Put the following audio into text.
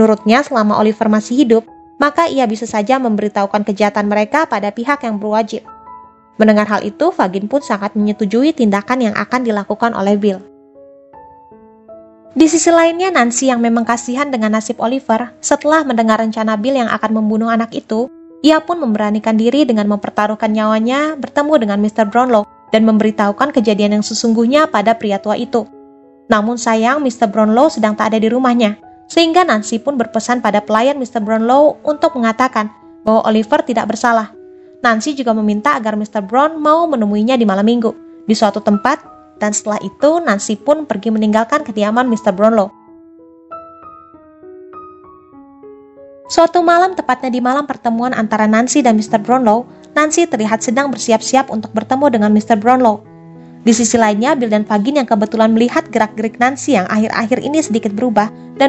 Menurutnya, selama Oliver masih hidup, maka ia bisa saja memberitahukan kejahatan mereka pada pihak yang berwajib. Mendengar hal itu, Fagin pun sangat menyetujui tindakan yang akan dilakukan oleh Bill. Di sisi lainnya, Nancy yang memang kasihan dengan nasib Oliver, setelah mendengar rencana Bill yang akan membunuh anak itu, ia pun memberanikan diri dengan mempertaruhkan nyawanya bertemu dengan Mr. Brownlow dan memberitahukan kejadian yang sesungguhnya pada pria tua itu. Namun sayang, Mr. Brownlow sedang tak ada di rumahnya, sehingga Nancy pun berpesan pada pelayan Mr. Brownlow untuk mengatakan bahwa Oliver tidak bersalah. Nancy juga meminta agar Mr. Brown mau menemuinya di malam minggu, di suatu tempat, dan setelah itu Nancy pun pergi meninggalkan kediaman Mr. Brownlow. Suatu malam, tepatnya di malam pertemuan antara Nancy dan Mr. Brownlow, Nancy terlihat sedang bersiap-siap untuk bertemu dengan Mr. Brownlow. Di sisi lainnya, Bill dan Fagin yang kebetulan melihat gerak-gerik Nancy yang akhir-akhir ini sedikit berubah dan